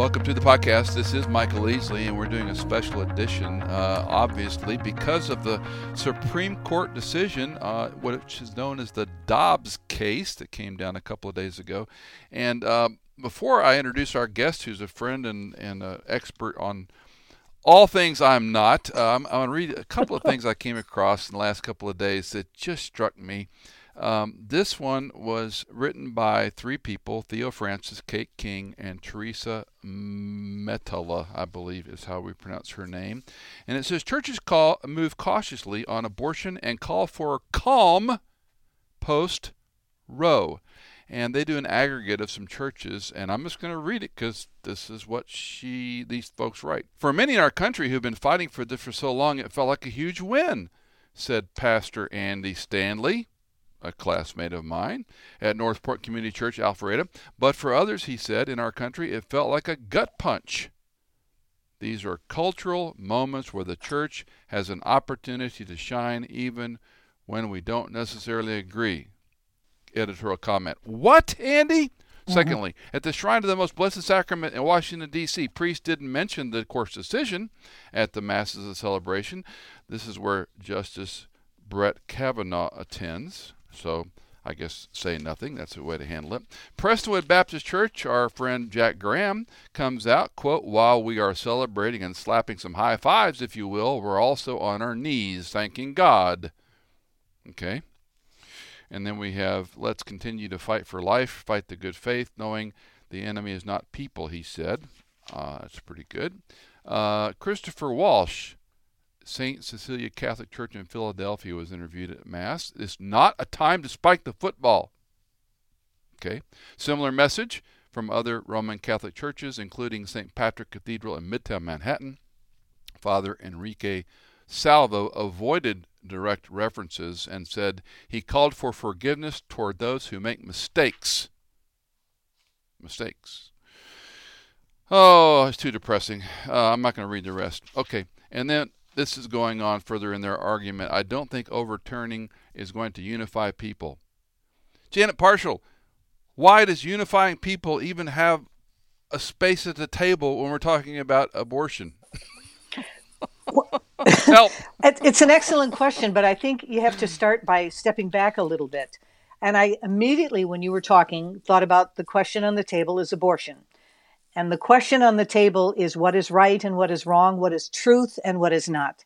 Welcome to the podcast. This is Michael Easley, and we're doing a special edition, uh, obviously, because of the Supreme Court decision, uh, which is known as the Dobbs case that came down a couple of days ago. And uh, before I introduce our guest, who's a friend and, an expert on all things I'm not, uh, I'm, I'm going to read a couple of things I came across in the last couple of days that just struck me. Um, this one was written by three people Theo Francis, Kate King, and Teresa Metala, I believe is how we pronounce her name. And it says Churches call, move cautiously on abortion and call for calm post Roe. And they do an aggregate of some churches, and I'm just going to read it because this is what she these folks write. For many in our country who've been fighting for this for so long, it felt like a huge win, said Pastor Andy Stanley a classmate of mine at North Point Community Church, Alpharetta. But for others, he said, in our country, it felt like a gut punch. These are cultural moments where the church has an opportunity to shine even when we don't necessarily agree. Editorial comment. What, Andy? Mm-hmm. Secondly, at the Shrine of the Most Blessed Sacrament in Washington, D.C., priests didn't mention the court's decision at the Masses of celebration. This is where Justice Brett Kavanaugh attends. So I guess say nothing. That's a way to handle it. Prestonwood Baptist Church, our friend Jack Graham comes out, quote, while we are celebrating and slapping some high fives, if you will, we're also on our knees thanking God. Okay. And then we have, let's continue to fight for life, fight the good faith, knowing the enemy is not people, he said. Uh, that's pretty good. Uh, Christopher Walsh, St. Cecilia Catholic Church in Philadelphia was interviewed at Mass. It's not a time to spike the football. Okay. Similar message from other Roman Catholic churches, including St. Patrick Cathedral in Midtown Manhattan. Father Enrique Salvo avoided direct references and said he called for forgiveness toward those who make mistakes. Mistakes. Oh, it's too depressing. Uh, I'm not going to read the rest. Okay. And then this is going on further in their argument. I don't think overturning is going to unify people. Janet Parshall, why does unifying people even have a space at the table when we're talking about abortion? Help. It's an excellent question, but I think you have to start by stepping back a little bit. And I immediately, when you were talking, thought about the question on the table is abortion. And the question on the table is what is right and what is wrong, what is truth and what is not.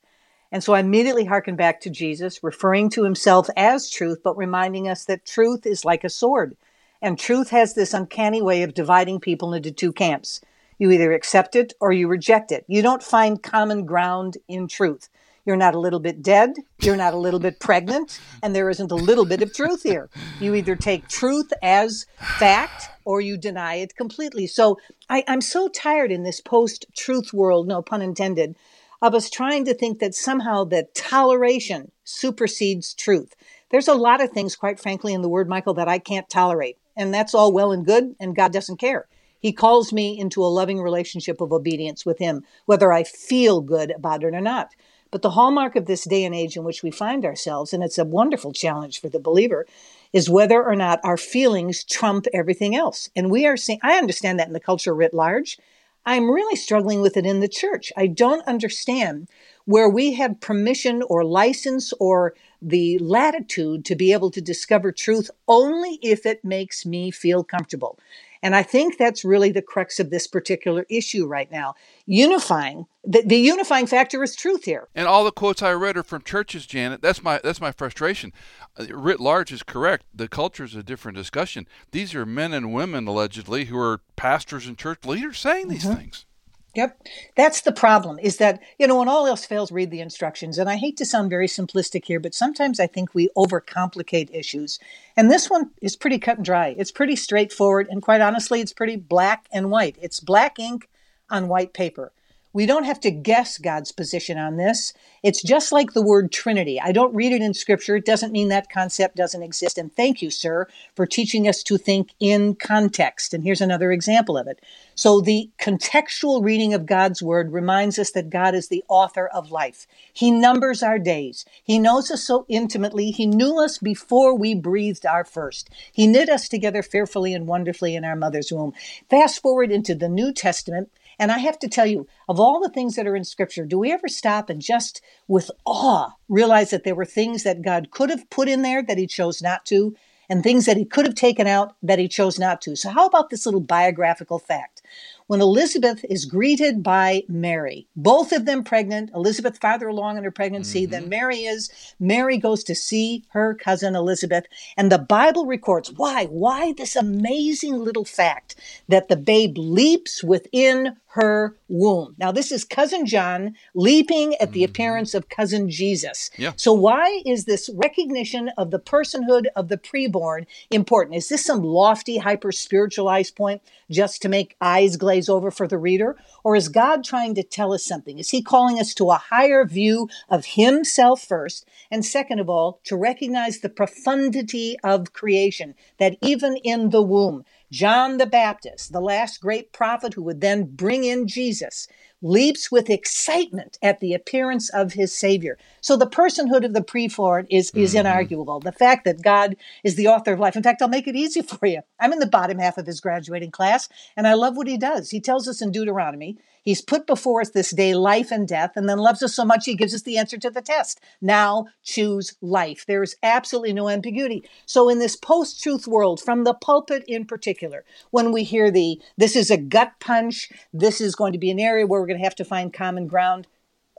And so I immediately hearken back to Jesus, referring to himself as truth, but reminding us that truth is like a sword. And truth has this uncanny way of dividing people into two camps. You either accept it or you reject it. You don't find common ground in truth. You're not a little bit dead, you're not a little bit pregnant, and there isn't a little bit of truth here. You either take truth as fact or you deny it completely. So I, I'm so tired in this post truth world, no pun intended, of us trying to think that somehow that toleration supersedes truth. There's a lot of things, quite frankly, in the word Michael that I can't tolerate. And that's all well and good, and God doesn't care. He calls me into a loving relationship of obedience with Him, whether I feel good about it or not. But the hallmark of this day and age in which we find ourselves, and it's a wonderful challenge for the believer, is whether or not our feelings trump everything else. And we are seeing, I understand that in the culture writ large. I'm really struggling with it in the church. I don't understand where we have permission or license or the latitude to be able to discover truth only if it makes me feel comfortable. And I think that's really the crux of this particular issue right now. Unifying the, the unifying factor is truth here. And all the quotes I read are from churches, Janet. That's my that's my frustration. Uh, writ large is correct. The culture is a different discussion. These are men and women allegedly who are pastors and church leaders saying these mm-hmm. things. Yep. That's the problem is that, you know, when all else fails, read the instructions. And I hate to sound very simplistic here, but sometimes I think we overcomplicate issues. And this one is pretty cut and dry. It's pretty straightforward. And quite honestly, it's pretty black and white. It's black ink on white paper. We don't have to guess God's position on this. It's just like the word Trinity. I don't read it in Scripture. It doesn't mean that concept doesn't exist. And thank you, sir, for teaching us to think in context. And here's another example of it. So, the contextual reading of God's Word reminds us that God is the author of life. He numbers our days. He knows us so intimately. He knew us before we breathed our first. He knit us together fearfully and wonderfully in our mother's womb. Fast forward into the New Testament. And I have to tell you, of all the things that are in scripture, do we ever stop and just with awe realize that there were things that God could have put in there that he chose not to, and things that he could have taken out that he chose not to? So, how about this little biographical fact? when Elizabeth is greeted by Mary, both of them pregnant, Elizabeth farther along in her pregnancy mm-hmm. than Mary is. Mary goes to see her cousin Elizabeth, and the Bible records why, why this amazing little fact that the babe leaps within her womb. Now, this is cousin John leaping at the mm-hmm. appearance of cousin Jesus. Yeah. So, why is this recognition of the personhood of the preborn important? Is this some lofty, hyper spiritualized point just to make eyes glaze over for the reader? Or is God trying to tell us something? Is He calling us to a higher view of Himself first? And second of all, to recognize the profundity of creation, that even in the womb, John the Baptist, the last great prophet who would then bring in Jesus, leaps with excitement at the appearance of his Savior. So the personhood of the preborn is, is mm-hmm. inarguable. The fact that God is the author of life. In fact, I'll make it easy for you. I'm in the bottom half of his graduating class, and I love what he does. He tells us in Deuteronomy He's put before us this day life and death, and then loves us so much he gives us the answer to the test. Now choose life. There's absolutely no ambiguity. So, in this post truth world, from the pulpit in particular, when we hear the this is a gut punch, this is going to be an area where we're going to have to find common ground.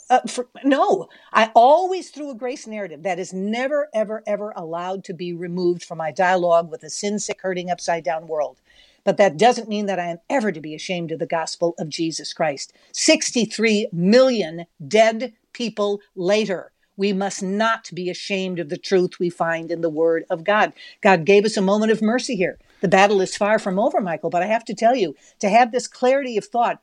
Uh, for, no, I always threw a grace narrative that is never, ever, ever allowed to be removed from my dialogue with a sin sick, hurting, upside down world. But that doesn't mean that I am ever to be ashamed of the gospel of Jesus Christ. 63 million dead people later. We must not be ashamed of the truth we find in the Word of God. God gave us a moment of mercy here. The battle is far from over, Michael, but I have to tell you, to have this clarity of thought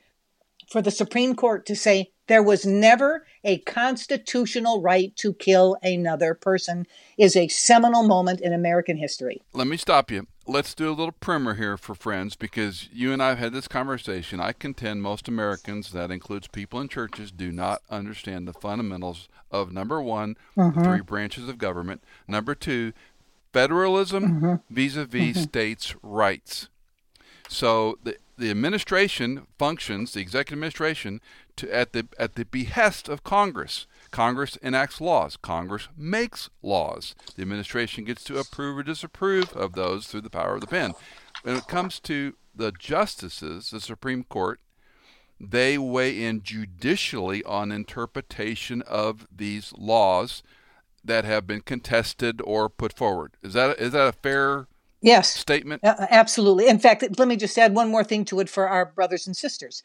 for the Supreme Court to say there was never a constitutional right to kill another person is a seminal moment in American history. Let me stop you. Let's do a little primer here for friends because you and I have had this conversation. I contend most Americans, that includes people in churches, do not understand the fundamentals of number one, mm-hmm. three branches of government, number two, federalism vis a vis states' rights. So the the administration functions, the executive administration, to, at the at the behest of Congress. Congress enacts laws. Congress makes laws. The administration gets to approve or disapprove of those through the power of the pen. When it comes to the justices, the Supreme Court, they weigh in judicially on interpretation of these laws that have been contested or put forward. Is that is that a fair yes statement? Uh, absolutely. In fact, let me just add one more thing to it for our brothers and sisters.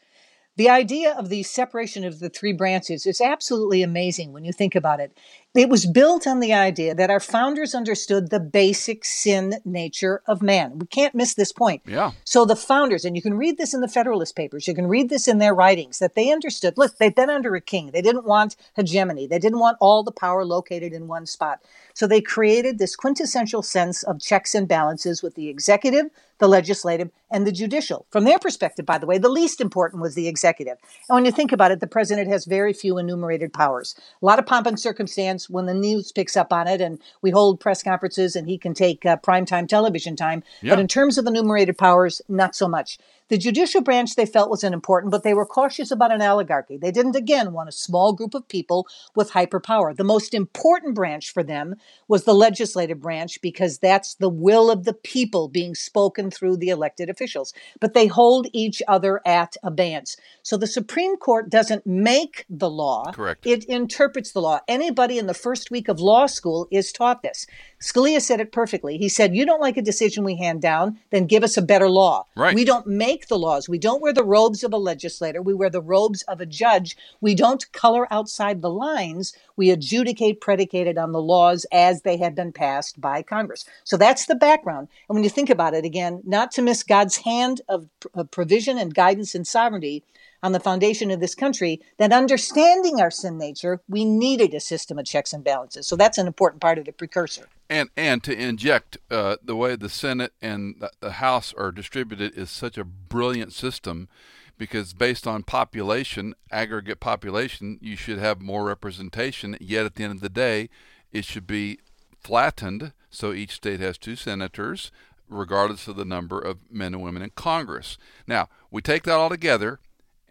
The idea of the separation of the three branches is absolutely amazing when you think about it. It was built on the idea that our founders understood the basic sin nature of man. We can't miss this point. Yeah. So the founders, and you can read this in the Federalist Papers, you can read this in their writings, that they understood, look, they've been under a king. They didn't want hegemony. They didn't want all the power located in one spot. So they created this quintessential sense of checks and balances with the executive, the legislative, and the judicial. From their perspective, by the way, the least important was the executive. And when you think about it, the president has very few enumerated powers. A lot of pomp and circumstance when the news picks up on it and we hold press conferences and he can take uh, primetime television time. Yeah. But in terms of enumerated powers, not so much. The judicial branch they felt was unimportant, but they were cautious about an oligarchy. They didn't, again, want a small group of people with hyperpower. The most important branch for them was the legislative branch because that's the will of the people being spoken through the elected officials. But they hold each other at abeyance. So the Supreme Court doesn't make the law, Correct. it interprets the law. Anybody in the first week of law school is taught this. Scalia said it perfectly. He said, You don't like a decision we hand down, then give us a better law. Right. We don't make the laws. We don't wear the robes of a legislator. We wear the robes of a judge. We don't color outside the lines. We adjudicate predicated on the laws as they have been passed by Congress. So that's the background. And when you think about it, again, not to miss God's hand of, of provision and guidance and sovereignty, on the foundation of this country that understanding our sin nature, we needed a system of checks and balances. So that's an important part of the precursor. And and to inject uh, the way the Senate and the House are distributed is such a brilliant system because based on population, aggregate population, you should have more representation. Yet at the end of the day, it should be flattened so each state has two senators, regardless of the number of men and women in Congress. Now, we take that all together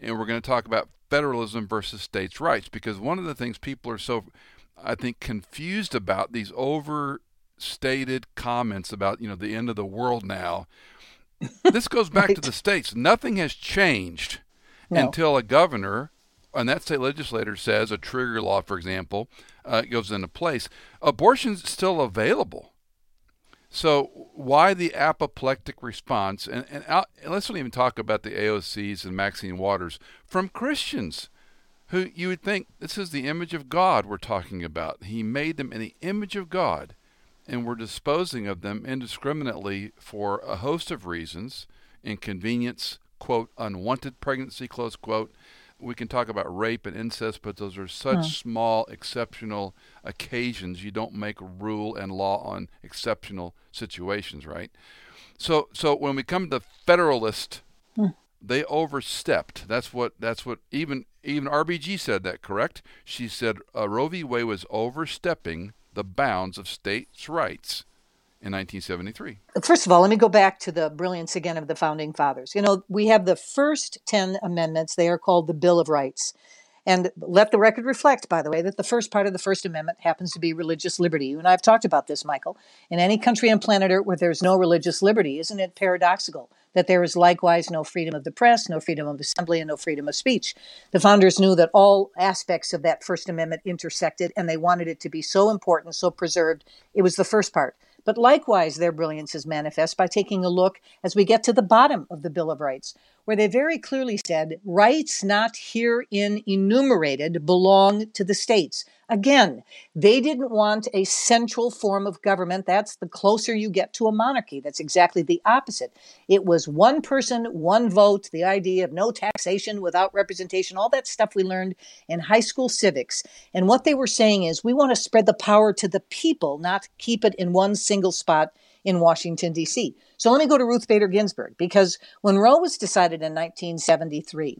and we're going to talk about federalism versus states' rights because one of the things people are so, I think, confused about these overstated comments about you know the end of the world now. this goes back right. to the states. Nothing has changed no. until a governor and that state legislator says a trigger law, for example, uh, goes into place. Abortion's still available. So why the apoplectic response? And, and, and, let's not even talk about the AOCs and Maxine Waters from Christians, who you would think this is the image of God we're talking about. He made them in the image of God, and we're disposing of them indiscriminately for a host of reasons: inconvenience, quote, unwanted pregnancy, close quote, we can talk about rape and incest, but those are such small, exceptional occasions. You don't make rule and law on exceptional situations, right? So, so when we come to the Federalist, hmm. they overstepped. That's what. That's what. Even even RBG said that. Correct? She said uh, Roe v. Wade was overstepping the bounds of states' rights in 1973? First of all, let me go back to the brilliance again of the founding fathers. You know, we have the first 10 amendments, they are called the Bill of Rights. And let the record reflect, by the way, that the first part of the First Amendment happens to be religious liberty. You and I have talked about this, Michael. In any country on planet Earth where there's no religious liberty, isn't it paradoxical that there is likewise no freedom of the press, no freedom of assembly, and no freedom of speech? The founders knew that all aspects of that First Amendment intersected, and they wanted it to be so important, so preserved. It was the first part. But likewise, their brilliance is manifest by taking a look as we get to the bottom of the Bill of Rights, where they very clearly said rights not herein enumerated belong to the states. Again, they didn't want a central form of government. That's the closer you get to a monarchy. That's exactly the opposite. It was one person, one vote, the idea of no taxation without representation, all that stuff we learned in high school civics. And what they were saying is we want to spread the power to the people, not keep it in one single spot in Washington, D.C. So let me go to Ruth Bader Ginsburg, because when Roe was decided in 1973,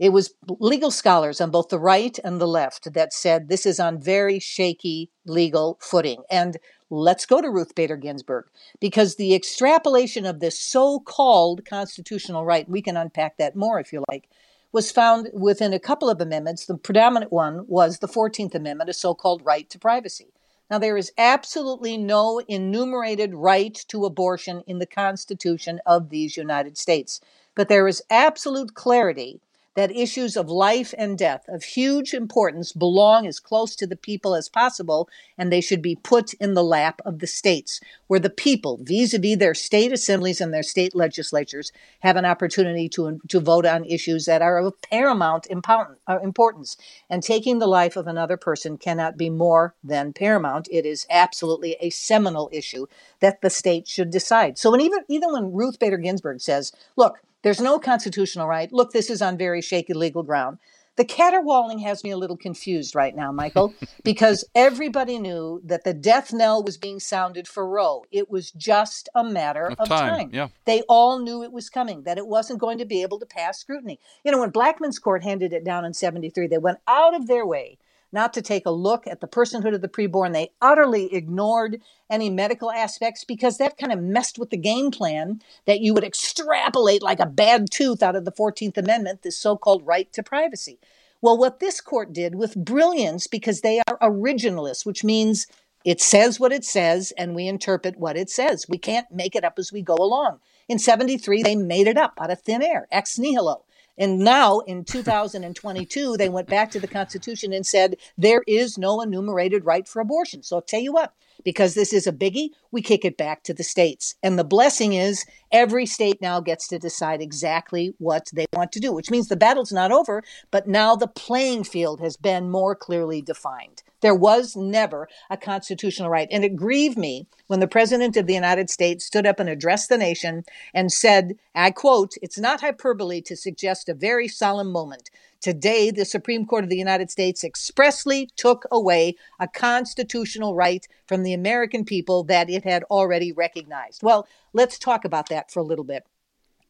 it was legal scholars on both the right and the left that said this is on very shaky legal footing. And let's go to Ruth Bader Ginsburg because the extrapolation of this so called constitutional right, we can unpack that more if you like, was found within a couple of amendments. The predominant one was the 14th Amendment, a so called right to privacy. Now, there is absolutely no enumerated right to abortion in the Constitution of these United States, but there is absolute clarity that issues of life and death of huge importance belong as close to the people as possible, and they should be put in the lap of the states, where the people, vis a vis their state assemblies and their state legislatures, have an opportunity to, to vote on issues that are of paramount uh, importance. And taking the life of another person cannot be more than paramount. It is absolutely a seminal issue that the state should decide. So, even, even when Ruth Bader Ginsburg says, look, there's no constitutional right. Look, this is on very shaky legal ground. The caterwauling has me a little confused right now, Michael, because everybody knew that the death knell was being sounded for Roe. It was just a matter of, of time. time. Yeah. They all knew it was coming, that it wasn't going to be able to pass scrutiny. You know, when Blackmun's court handed it down in 73, they went out of their way not to take a look at the personhood of the preborn. They utterly ignored any medical aspects because that kind of messed with the game plan that you would extrapolate like a bad tooth out of the 14th Amendment, this so called right to privacy. Well, what this court did with brilliance, because they are originalists, which means it says what it says and we interpret what it says. We can't make it up as we go along. In 73, they made it up out of thin air, ex nihilo And now in 2022, they went back to the Constitution and said there is no enumerated right for abortion. So I'll tell you what, because this is a biggie, we kick it back to the states. And the blessing is every state now gets to decide exactly what they want to do, which means the battle's not over, but now the playing field has been more clearly defined. There was never a constitutional right. And it grieved me when the President of the United States stood up and addressed the nation and said, I quote, it's not hyperbole to suggest a very solemn moment. Today, the Supreme Court of the United States expressly took away a constitutional right from the American people that it had already recognized. Well, let's talk about that for a little bit.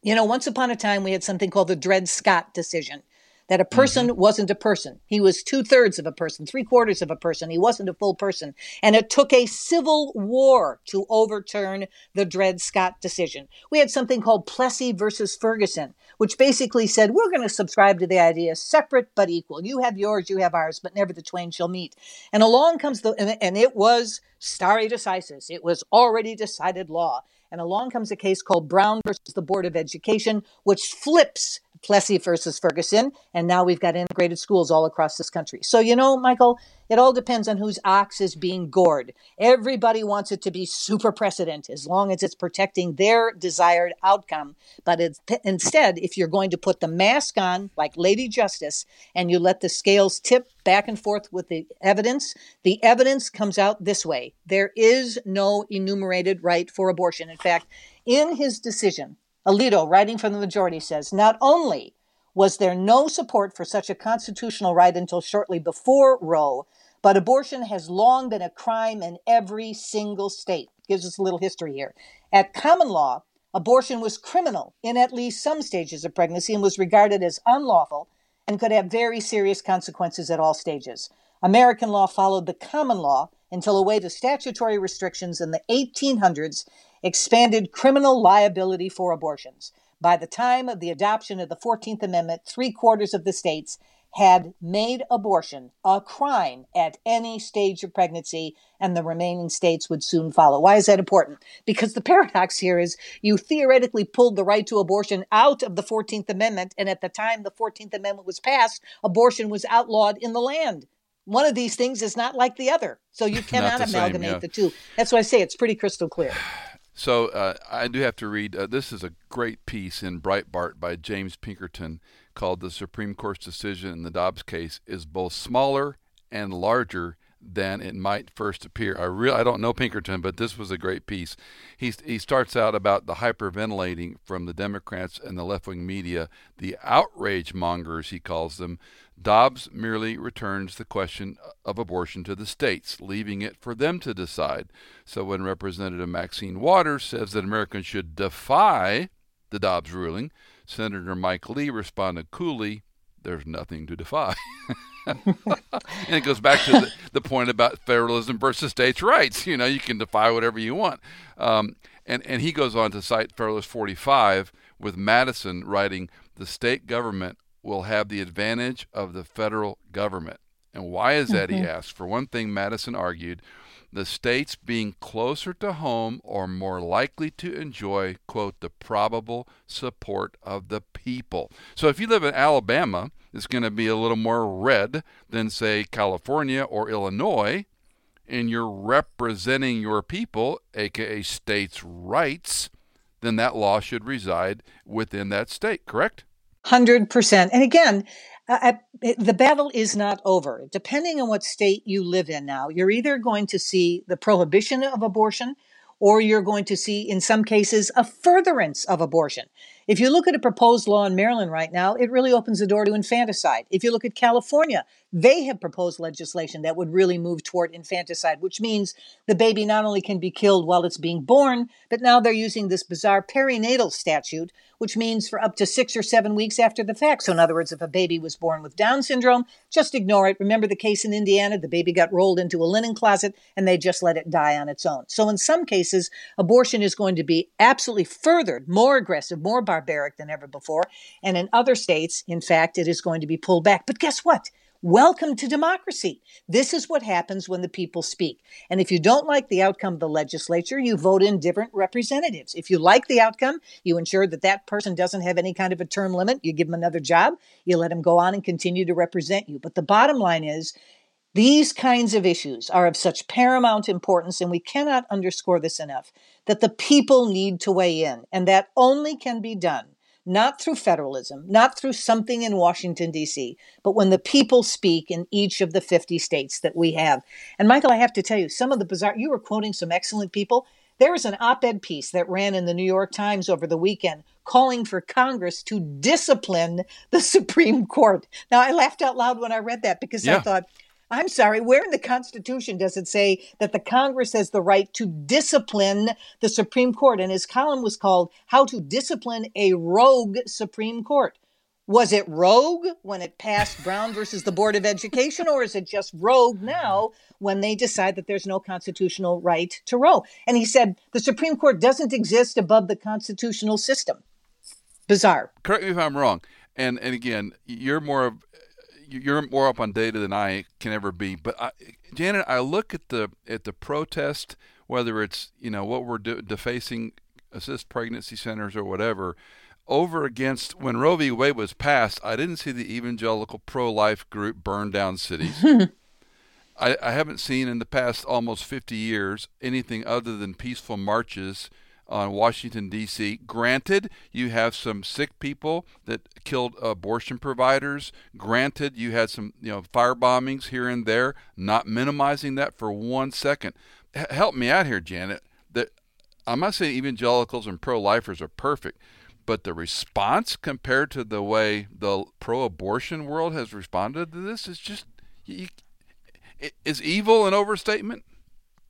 You know, once upon a time, we had something called the Dred Scott decision that a person mm-hmm. wasn't a person. He was two thirds of a person, three quarters of a person. He wasn't a full person. And it took a civil war to overturn the Dred Scott decision. We had something called Plessy versus Ferguson, which basically said, we're going to subscribe to the idea separate but equal. You have yours, you have ours, but never the twain shall meet. And along comes the, and, and it was stare decisis. It was already decided law. And along comes a case called Brown versus the Board of Education, which flips Plessy versus Ferguson, and now we've got integrated schools all across this country. So, you know, Michael, it all depends on whose ox is being gored. Everybody wants it to be super precedent as long as it's protecting their desired outcome. But instead, if you're going to put the mask on, like Lady Justice, and you let the scales tip back and forth with the evidence, the evidence comes out this way. There is no enumerated right for abortion. In fact, in his decision, Alito, writing from the majority, says not only was there no support for such a constitutional right until shortly before Roe, but abortion has long been a crime in every single state. Gives us a little history here. At common law, abortion was criminal in at least some stages of pregnancy and was regarded as unlawful and could have very serious consequences at all stages. American law followed the common law until a way to statutory restrictions in the 1800s expanded criminal liability for abortions. By the time of the adoption of the 14th Amendment, three quarters of the states had made abortion a crime at any stage of pregnancy, and the remaining states would soon follow. Why is that important? Because the paradox here is you theoretically pulled the right to abortion out of the 14th Amendment, and at the time the 14th Amendment was passed, abortion was outlawed in the land. One of these things is not like the other. So you cannot amalgamate same, yeah. the two. That's why I say it's pretty crystal clear. So uh, I do have to read. Uh, this is a great piece in Breitbart by James Pinkerton called "The Supreme Court's Decision in the Dobbs Case is both smaller and larger than it might first appear." I really I don't know Pinkerton, but this was a great piece. He he starts out about the hyperventilating from the Democrats and the left wing media, the outrage mongers he calls them, Dobbs merely returns the question of abortion to the states, leaving it for them to decide. So when Representative Maxine Waters says that Americans should defy the Dobbs ruling, Senator Mike Lee responded coolly, there's nothing to defy. and it goes back to the, the, point about federalism versus states' rights. You know, you can defy whatever you want. Um, and, and he goes on to cite Federalist 45 with Madison writing, the state government will have the advantage of the federal government. And why is that, mm-hmm. he asked. For one thing, Madison argued, the states being closer to home are more likely to enjoy, quote, the probable support of the people. So if you live in Alabama, it's going to be a little more red than, say, California or Illinois, and you're representing your people, aka states' rights, then that law should reside within that state, correct? 100%. And again, uh, the battle is not over. Depending on what state you live in now, you're either going to see the prohibition of abortion or you're going to see, in some cases, a furtherance of abortion. If you look at a proposed law in Maryland right now, it really opens the door to infanticide. If you look at California, they have proposed legislation that would really move toward infanticide, which means the baby not only can be killed while it's being born, but now they're using this bizarre perinatal statute, which means for up to six or seven weeks after the fact. So, in other words, if a baby was born with Down syndrome, just ignore it. Remember the case in Indiana? The baby got rolled into a linen closet and they just let it die on its own. So, in some cases, abortion is going to be absolutely furthered, more aggressive, more barbaric than ever before. And in other states, in fact, it is going to be pulled back. But guess what? Welcome to democracy. This is what happens when the people speak. And if you don't like the outcome of the legislature, you vote in different representatives. If you like the outcome, you ensure that that person doesn't have any kind of a term limit. You give them another job. You let them go on and continue to represent you. But the bottom line is these kinds of issues are of such paramount importance, and we cannot underscore this enough that the people need to weigh in, and that only can be done not through federalism, not through something in Washington, D.C., but when the people speak in each of the 50 states that we have. And Michael, I have to tell you, some of the bizarre, you were quoting some excellent people. There was an op ed piece that ran in the New York Times over the weekend calling for Congress to discipline the Supreme Court. Now, I laughed out loud when I read that because yeah. I thought, I'm sorry, where in the Constitution does it say that the Congress has the right to discipline the Supreme Court? And his column was called How to Discipline a Rogue Supreme Court. Was it rogue when it passed Brown versus the Board of Education, or is it just rogue now when they decide that there's no constitutional right to row? And he said the Supreme Court doesn't exist above the constitutional system. Bizarre. Correct me if I'm wrong. And and again, you're more of you're more up on data than I can ever be. But I, Janet, I look at the at the protest, whether it's you know what we're de- defacing assist pregnancy centers or whatever, over against when Roe v. Wade was passed. I didn't see the evangelical pro-life group burn down cities. I, I haven't seen in the past almost 50 years anything other than peaceful marches on Washington, D.C. Granted, you have some sick people that killed abortion providers. Granted, you had some you know fire bombings here and there. Not minimizing that for one second. H- help me out here, Janet. That I'm not saying evangelicals and pro-lifers are perfect, but the response compared to the way the pro-abortion world has responded to this is just you, is evil an overstatement?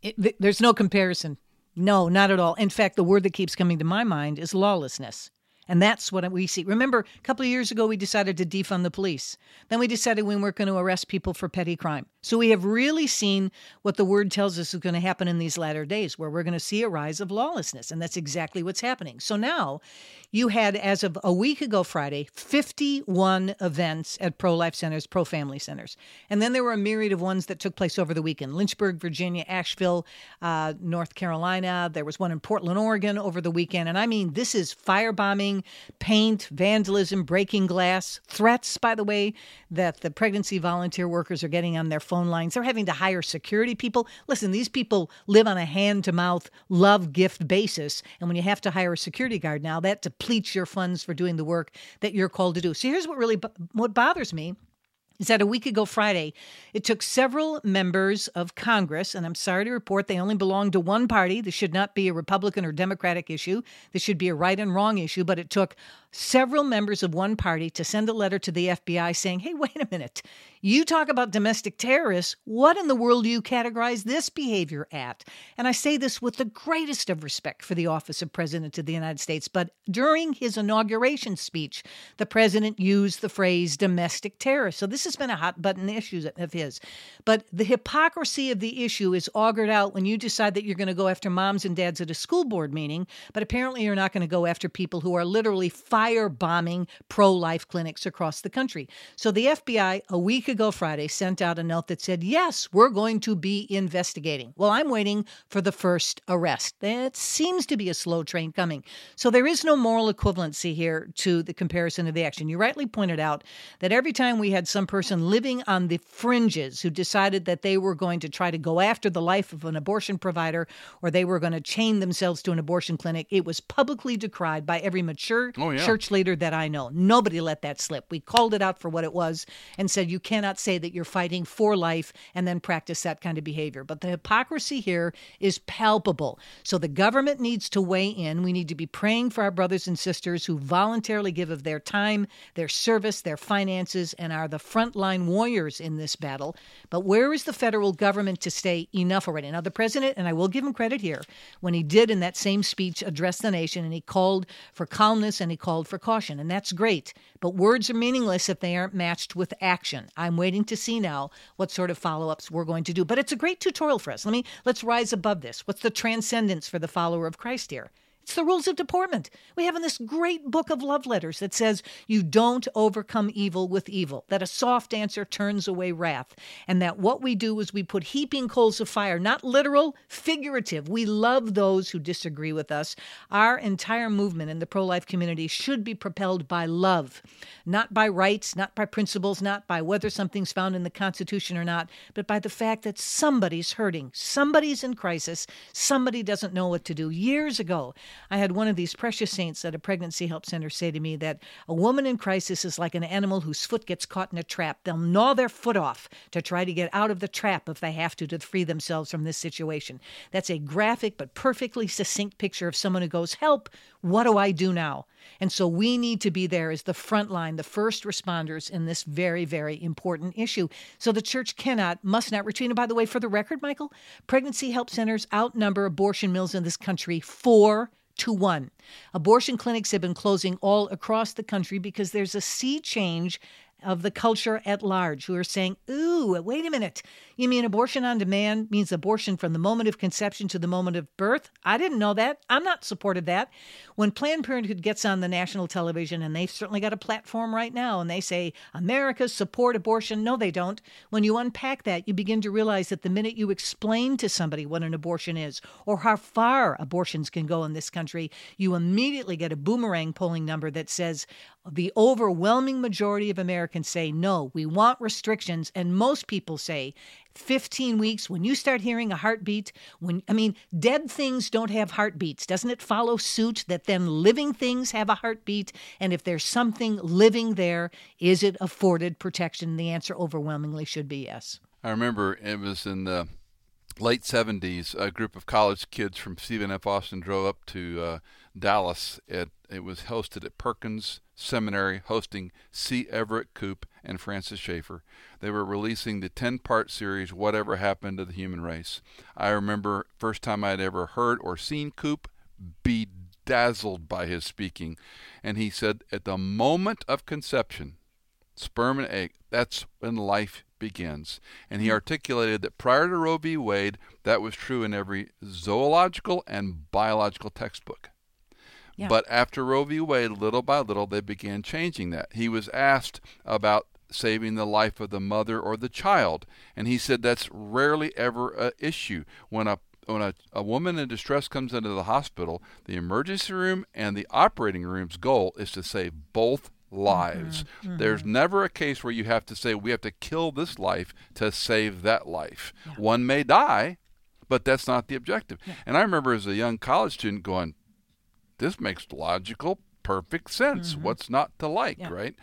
It, there's no comparison. No, not at all. In fact, the word that keeps coming to my mind is lawlessness. And that's what we see. Remember, a couple of years ago, we decided to defund the police. Then we decided we weren't going to arrest people for petty crime. So we have really seen what the word tells us is going to happen in these latter days, where we're going to see a rise of lawlessness. And that's exactly what's happening. So now you had, as of a week ago Friday, 51 events at pro life centers, pro family centers. And then there were a myriad of ones that took place over the weekend Lynchburg, Virginia, Asheville, uh, North Carolina. There was one in Portland, Oregon over the weekend. And I mean, this is firebombing paint, vandalism, breaking glass, threats, by the way, that the pregnancy volunteer workers are getting on their phone lines. They're having to hire security people. Listen, these people live on a hand to mouth, love gift basis. And when you have to hire a security guard now, that depletes your funds for doing the work that you're called to do. So here's what really what bothers me is that a week ago Friday, it took several members of Congress, and I'm sorry to report they only belong to one party. This should not be a Republican or Democratic issue. This should be a right and wrong issue, but it took several members of one party to send a letter to the FBI saying, hey, wait a minute. You talk about domestic terrorists. What in the world do you categorize this behavior at? And I say this with the greatest of respect for the office of President of the United States. But during his inauguration speech, the president used the phrase domestic terrorist. So this has been a hot button issue of his. But the hypocrisy of the issue is augured out when you decide that you're going to go after moms and dads at a school board meeting, but apparently you're not going to go after people who are literally firebombing pro life clinics across the country. So the FBI, a week ago Friday, sent out a note that said, yes, we're going to be investigating. Well, I'm waiting for the first arrest. It seems to be a slow train coming. So there is no moral equivalency here to the comparison of the action. You rightly pointed out that every time we had some person living on the fringes who decided that they were going to try to go after the life of an abortion provider or they were going to chain themselves to an abortion clinic, it was publicly decried by every mature oh, yeah church leader that I know. Nobody let that slip. We called it out for what it was and said, you cannot say that you're fighting for life and then practice that kind of behavior. But the hypocrisy here is palpable. So the government needs to weigh in. We need to be praying for our brothers and sisters who voluntarily give of their time, their service, their finances, and are the frontline warriors in this battle. But where is the federal government to stay enough already? Now, the president, and I will give him credit here, when he did in that same speech address the nation and he called for calmness and he called called for caution, and that's great. But words are meaningless if they aren't matched with action. I'm waiting to see now what sort of follow-ups we're going to do. But it's a great tutorial for us. Let me let's rise above this. What's the transcendence for the follower of Christ here? It's the rules of deportment. We have in this great book of love letters that says you don't overcome evil with evil, that a soft answer turns away wrath, and that what we do is we put heaping coals of fire, not literal, figurative. We love those who disagree with us. Our entire movement in the pro life community should be propelled by love, not by rights, not by principles, not by whether something's found in the Constitution or not, but by the fact that somebody's hurting, somebody's in crisis, somebody doesn't know what to do. Years ago, I had one of these precious saints at a pregnancy help center say to me that a woman in crisis is like an animal whose foot gets caught in a trap. They'll gnaw their foot off to try to get out of the trap if they have to to free themselves from this situation. That's a graphic but perfectly succinct picture of someone who goes, Help, what do I do now? And so we need to be there as the front line, the first responders in this very, very important issue. So the church cannot, must not retreat. And by the way, for the record, Michael, pregnancy help centers outnumber abortion mills in this country four to one. Abortion clinics have been closing all across the country because there's a sea change of the culture at large who are saying, Ooh, wait a minute. You mean abortion on demand means abortion from the moment of conception to the moment of birth? I didn't know that. I'm not supported that. When Planned Parenthood gets on the national television, and they've certainly got a platform right now, and they say, America support abortion, no, they don't. When you unpack that, you begin to realize that the minute you explain to somebody what an abortion is or how far abortions can go in this country, you immediately get a boomerang polling number that says the overwhelming majority of Americans say no, we want restrictions. And most people say 15 weeks, when you start hearing a heartbeat, when, I mean, dead things don't have heartbeats. Doesn't it follow suit that then living things have a heartbeat? And if there's something living there, is it afforded protection? The answer overwhelmingly should be yes. I remember it was in the late 70s, a group of college kids from Stephen F. Austin drove up to uh, Dallas. It, it was hosted at Perkins Seminary, hosting C. Everett Koop and Francis Schaeffer. They were releasing the 10 part series, Whatever Happened to the Human Race. I remember first time I'd ever heard or seen Koop, bedazzled by his speaking. And he said, At the moment of conception, sperm and egg, that's when life begins. And he articulated that prior to Roe v. Wade, that was true in every zoological and biological textbook. Yeah. But after Roe v. Wade, little by little, they began changing that. He was asked about saving the life of the mother or the child, and he said that's rarely ever an issue. When a when a, a woman in distress comes into the hospital, the emergency room and the operating room's goal is to save both lives. Mm-hmm. Mm-hmm. There's never a case where you have to say, we have to kill this life to save that life. Yeah. One may die, but that's not the objective. Yeah. And I remember as a young college student going, this makes logical, perfect sense. Mm-hmm. What's not to like, yeah. right?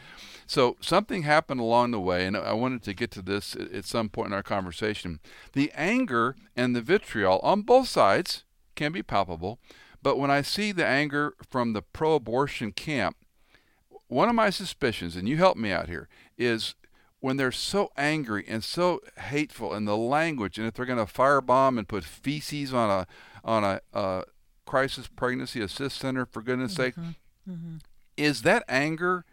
So something happened along the way, and I wanted to get to this at some point in our conversation. The anger and the vitriol on both sides can be palpable, but when I see the anger from the pro abortion camp, one of my suspicions, and you help me out here, is when they're so angry and so hateful in the language, and if they're going to firebomb and put feces on a on a uh, crisis pregnancy assist center, for goodness' mm-hmm. sake, mm-hmm. is that anger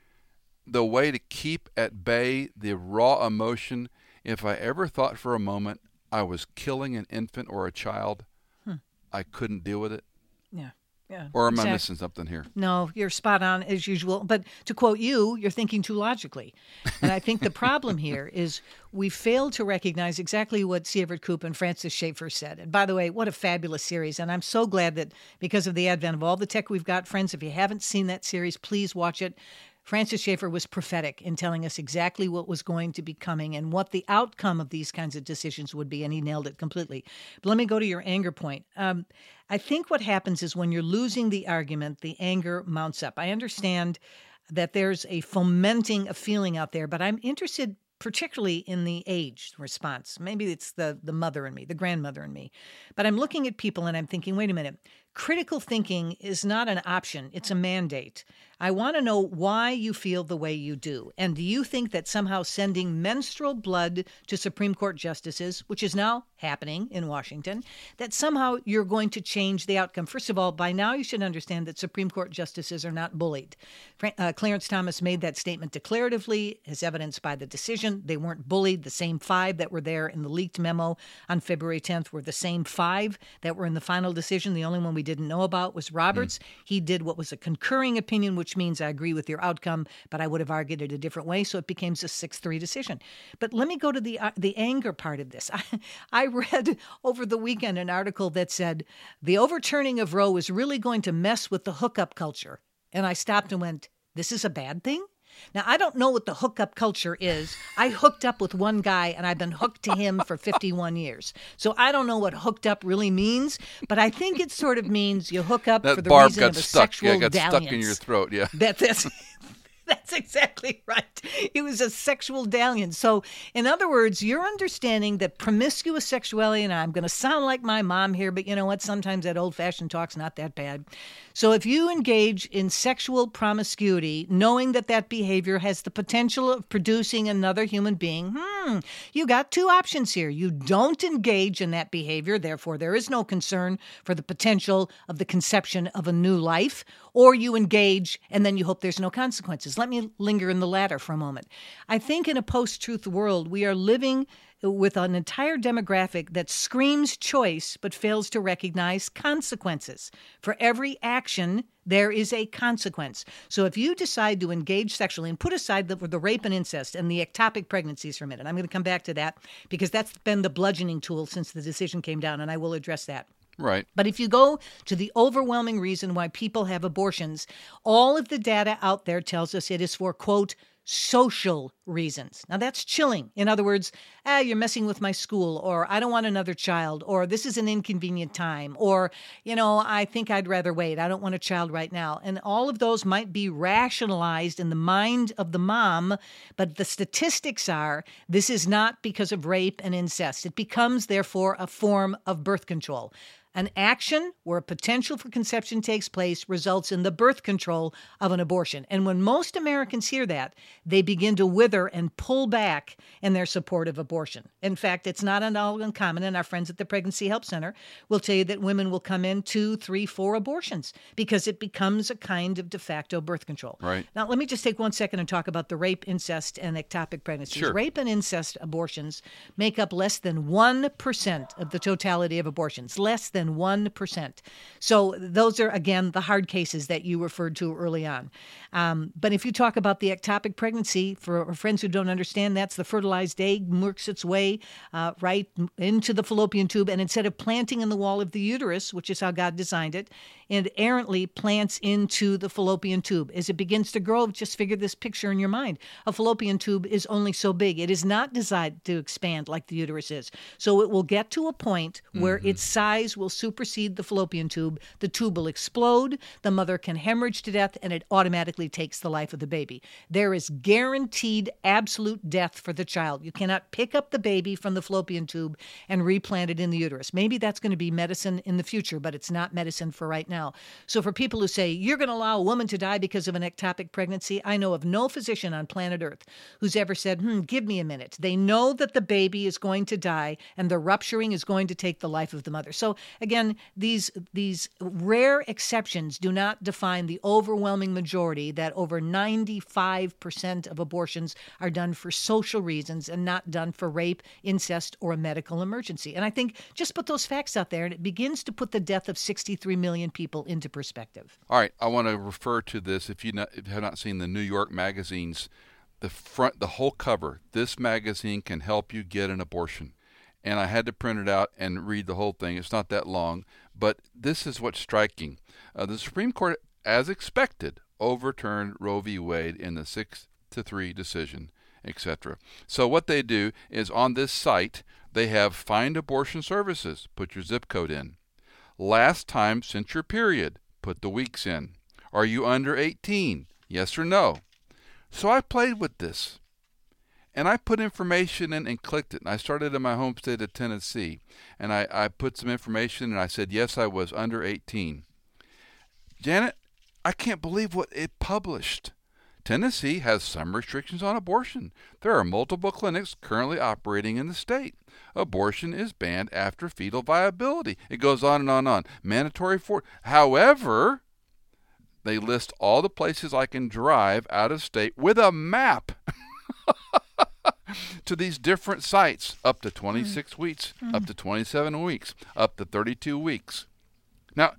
the way to keep at bay the raw emotion? If I ever thought for a moment I was killing an infant or a child, hmm. I couldn't deal with it. Yeah. Yeah, or am exactly. I missing something here? No, you're spot on as usual. But to quote you, you're thinking too logically. And I think the problem here is we fail to recognize exactly what C. Everett Koop and Francis Schaeffer said. And by the way, what a fabulous series. And I'm so glad that because of the advent of all the tech we've got, friends, if you haven't seen that series, please watch it. Francis Schaeffer was prophetic in telling us exactly what was going to be coming and what the outcome of these kinds of decisions would be, and he nailed it completely. But let me go to your anger point. Um, I think what happens is when you're losing the argument, the anger mounts up. I understand that there's a fomenting of feeling out there, but I'm interested particularly in the age response. Maybe it's the the mother in me, the grandmother in me. But I'm looking at people and I'm thinking, wait a minute. Critical thinking is not an option, it's a mandate. I want to know why you feel the way you do. And do you think that somehow sending menstrual blood to Supreme Court justices, which is now happening in Washington, that somehow you're going to change the outcome? First of all, by now you should understand that Supreme Court justices are not bullied. Uh, Clarence Thomas made that statement declaratively, as evidenced by the decision. They weren't bullied. The same five that were there in the leaked memo on February 10th were the same five that were in the final decision. The only one we didn't know about was Roberts. Hmm. He did what was a concurring opinion, which means I agree with your outcome, but I would have argued it a different way. So it became a 6 3 decision. But let me go to the, uh, the anger part of this. I, I read over the weekend an article that said the overturning of Roe is really going to mess with the hookup culture. And I stopped and went, This is a bad thing? Now, I don't know what the hookup culture is. I hooked up with one guy and I've been hooked to him for 51 years. So I don't know what hooked up really means, but I think it sort of means you hook up That for the barb reason got of a stuck. sexual Yeah, got dalliance. stuck in your throat. Yeah. That, that's that's exactly right. It was a sexual dalliance. So, in other words, you're understanding that promiscuous sexuality, and I'm going to sound like my mom here, but you know what? Sometimes that old fashioned talk's not that bad. So, if you engage in sexual promiscuity, knowing that that behavior has the potential of producing another human being, hmm, you got two options here. You don't engage in that behavior, therefore, there is no concern for the potential of the conception of a new life, or you engage and then you hope there's no consequences. Let me linger in the latter for a moment. I think in a post truth world, we are living with an entire demographic that screams choice but fails to recognize consequences. For every action, there is a consequence. So if you decide to engage sexually and put aside the, the rape and incest and the ectopic pregnancies for a minute, I'm going to come back to that because that's been the bludgeoning tool since the decision came down, and I will address that. Right. But if you go to the overwhelming reason why people have abortions, all of the data out there tells us it is for, quote, social reasons. Now that's chilling. In other words, ah, you're messing with my school, or I don't want another child, or this is an inconvenient time, or, you know, I think I'd rather wait. I don't want a child right now. And all of those might be rationalized in the mind of the mom, but the statistics are this is not because of rape and incest. It becomes, therefore, a form of birth control. An action where a potential for conception takes place results in the birth control of an abortion. And when most Americans hear that, they begin to wither and pull back in their support of abortion. In fact, it's not at all uncommon, and our friends at the Pregnancy Help Center will tell you that women will come in two, three, four abortions because it becomes a kind of de facto birth control. Right. Now, let me just take one second and talk about the rape, incest, and ectopic pregnancies. Sure. Rape and incest abortions make up less than 1% of the totality of abortions, less than 1%. So, those are, again, the hard cases that you referred to early on. Um, but if you talk about the ectopic pregnancy, for friends who don't understand, that's the fertilized egg works its way uh, right into the fallopian tube, and instead of planting in the wall of the uterus, which is how God designed it, it errantly plants into the fallopian tube. As it begins to grow, just figure this picture in your mind. A fallopian tube is only so big. It is not designed to expand like the uterus is. So it will get to a point where its size will supersede the fallopian tube. The tube will explode. The mother can hemorrhage to death, and it automatically takes the life of the baby. There is guaranteed absolute death for the child. You cannot pick up the baby from the fallopian tube and replant it in the uterus. Maybe that's going to be medicine in the future, but it's not medicine for right now. So, for people who say you're going to allow a woman to die because of an ectopic pregnancy, I know of no physician on planet Earth who's ever said, hmm, give me a minute. They know that the baby is going to die and the rupturing is going to take the life of the mother. So, again, these, these rare exceptions do not define the overwhelming majority that over 95% of abortions are done for social reasons and not done for rape, incest, or a medical emergency. And I think just put those facts out there and it begins to put the death of 63 million people into perspective. All right, I want to refer to this. If you, not, if you have not seen the New York magazines, the front, the whole cover. This magazine can help you get an abortion, and I had to print it out and read the whole thing. It's not that long, but this is what's striking. Uh, the Supreme Court, as expected, overturned Roe v. Wade in the six to three decision, etc. So what they do is on this site they have find abortion services. Put your zip code in. Last time since your period. Put the weeks in. Are you under 18? Yes or no? So I played with this. And I put information in and clicked it. And I started in my home state of Tennessee. And I, I put some information and I said, yes, I was under 18. Janet, I can't believe what it published. Tennessee has some restrictions on abortion. There are multiple clinics currently operating in the state. Abortion is banned after fetal viability. It goes on and on and on. Mandatory for. However, they list all the places I can drive out of state with a map to these different sites up to 26 weeks, up to 27 weeks, up to 32 weeks. Now,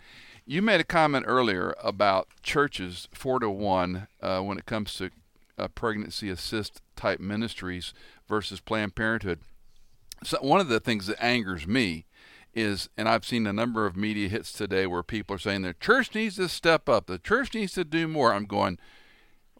You made a comment earlier about churches four to one uh, when it comes to uh, pregnancy assist type ministries versus Planned Parenthood. So one of the things that angers me is, and I've seen a number of media hits today where people are saying the church needs to step up, the church needs to do more. I'm going,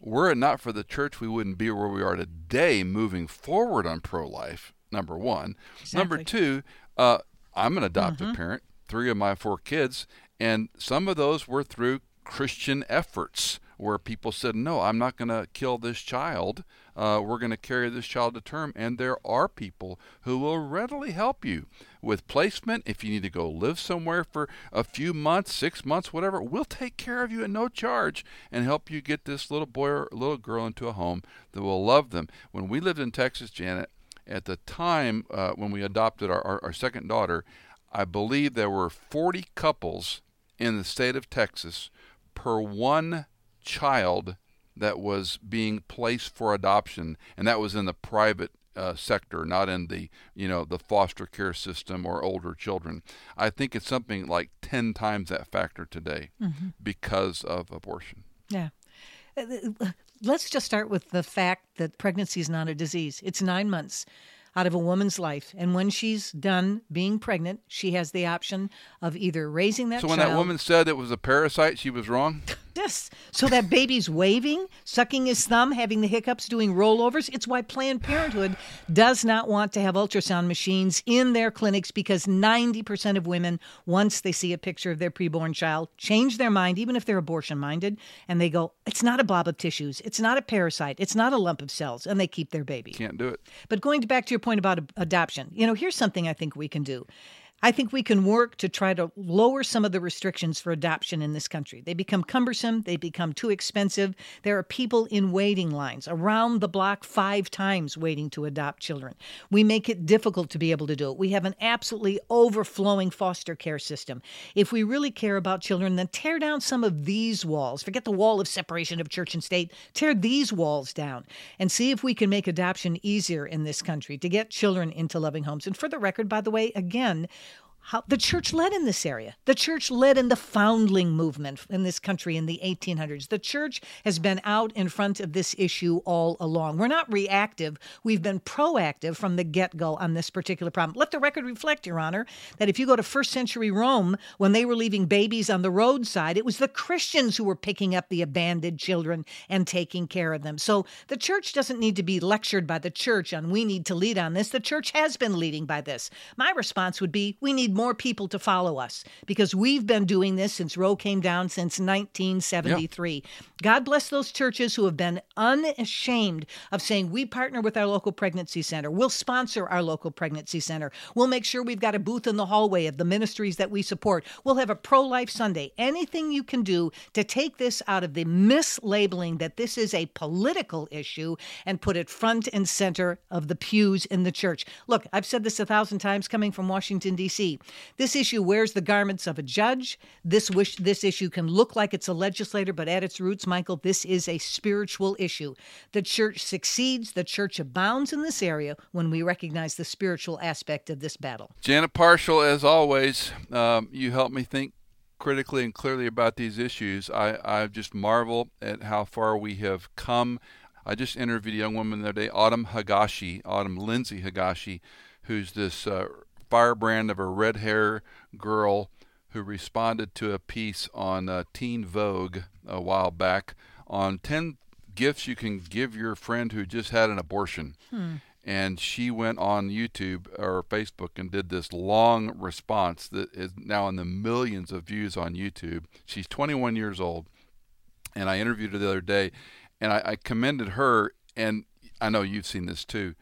were it not for the church, we wouldn't be where we are today moving forward on pro life, number one. Exactly. Number two, uh, I'm an adoptive Mm-hmm. parent, three of my four kids, and some of those were through Christian efforts where people said, No, I'm not going to kill this child. Uh, we're going to carry this child to term. And there are people who will readily help you with placement. If you need to go live somewhere for a few months, six months, whatever, we'll take care of you at no charge and help you get this little boy or little girl into a home that will love them. When we lived in Texas, Janet, at the time uh, when we adopted our, our, our second daughter, I believe there were 40 couples in the state of Texas per one child that was being placed for adoption, and that was in the private uh, sector, not in the you know the foster care system or older children. I think it's something like ten times that factor today because of abortion. Yeah. Uh, Let's just start with the fact that pregnancy is not a disease. It's nine months out of a woman's life. And when she's done being pregnant, she has the option of either raising that So when child. that woman said it was a parasite, she was wrong. Yes. So that baby's waving, sucking his thumb, having the hiccups, doing rollovers. It's why Planned Parenthood does not want to have ultrasound machines in their clinics because 90% of women, once they see a picture of their preborn child, change their mind, even if they're abortion minded, and they go, it's not a blob of tissues. It's not a parasite. It's not a lump of cells. And they keep their baby. Can't do it. But going back to your point about ad- adoption, you know, here's something I think we can do. I think we can work to try to lower some of the restrictions for adoption in this country. They become cumbersome, they become too expensive. There are people in waiting lines around the block five times waiting to adopt children. We make it difficult to be able to do it. We have an absolutely overflowing foster care system. If we really care about children, then tear down some of these walls. Forget the wall of separation of church and state. Tear these walls down and see if we can make adoption easier in this country to get children into loving homes. And for the record, by the way, again, how the church led in this area. The church led in the foundling movement in this country in the 1800s. The church has been out in front of this issue all along. We're not reactive, we've been proactive from the get go on this particular problem. Let the record reflect, Your Honor, that if you go to first century Rome, when they were leaving babies on the roadside, it was the Christians who were picking up the abandoned children and taking care of them. So the church doesn't need to be lectured by the church on we need to lead on this. The church has been leading by this. My response would be we need more people to follow us because we've been doing this since Roe came down since 1973. God bless those churches who have been unashamed of saying we partner with our local pregnancy center. We'll sponsor our local pregnancy center. We'll make sure we've got a booth in the hallway of the ministries that we support. We'll have a pro life Sunday. Anything you can do to take this out of the mislabeling that this is a political issue and put it front and center of the pews in the church. Look, I've said this a thousand times coming from Washington, D.C. This issue wears the garments of a judge. This wish this issue can look like it's a legislator, but at its roots, Michael, this is a spiritual issue. The church succeeds, the church abounds in this area when we recognize the spiritual aspect of this battle. Janet Parshall, as always, um, you help me think critically and clearly about these issues. I, I just marvel at how far we have come. I just interviewed a young woman the other day, Autumn Hagashi, Autumn Lindsay Hagashi, who's this uh, firebrand of a red hair girl who responded to a piece on uh, Teen Vogue a while back on 10 gifts you can give your friend who just had an abortion. And she went on YouTube or Facebook and did this long response that is now in the millions of views on YouTube. She's 21 years old. And I interviewed her the other day and I, I commended her. And I know you've seen this too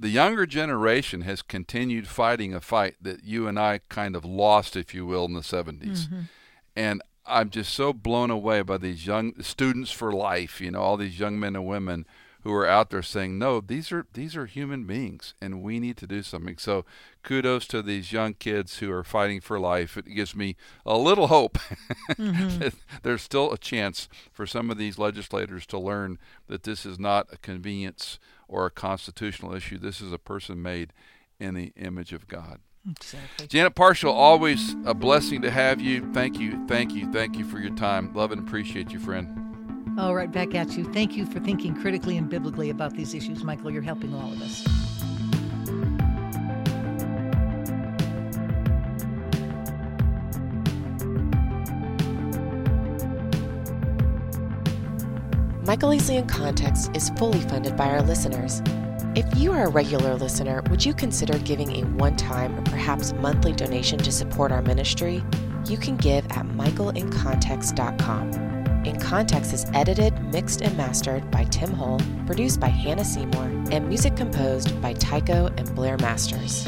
the younger generation has continued fighting a fight that you and I kind of lost, if you will, in the 70s. Mm-hmm. And I'm just so blown away by these young students for life, you know, all these young men and women who are out there saying, "No, these are these are human beings, and we need to do something." So, kudos to these young kids who are fighting for life. It gives me a little hope mm-hmm. that there's still a chance for some of these legislators to learn that this is not a convenience or a constitutional issue. This is a person made in the image of God. Exactly. Janet Parshall, always a blessing to have you. Thank you, thank you, thank you for your time. Love and appreciate you, friend. All right, back at you. Thank you for thinking critically and biblically about these issues, Michael. You're helping all of us. Michael Easley in Context is fully funded by our listeners. If you are a regular listener, would you consider giving a one time or perhaps monthly donation to support our ministry? You can give at michaelincontext.com. In Context is edited, mixed, and mastered by Tim Hull, produced by Hannah Seymour, and music composed by Tycho and Blair Masters.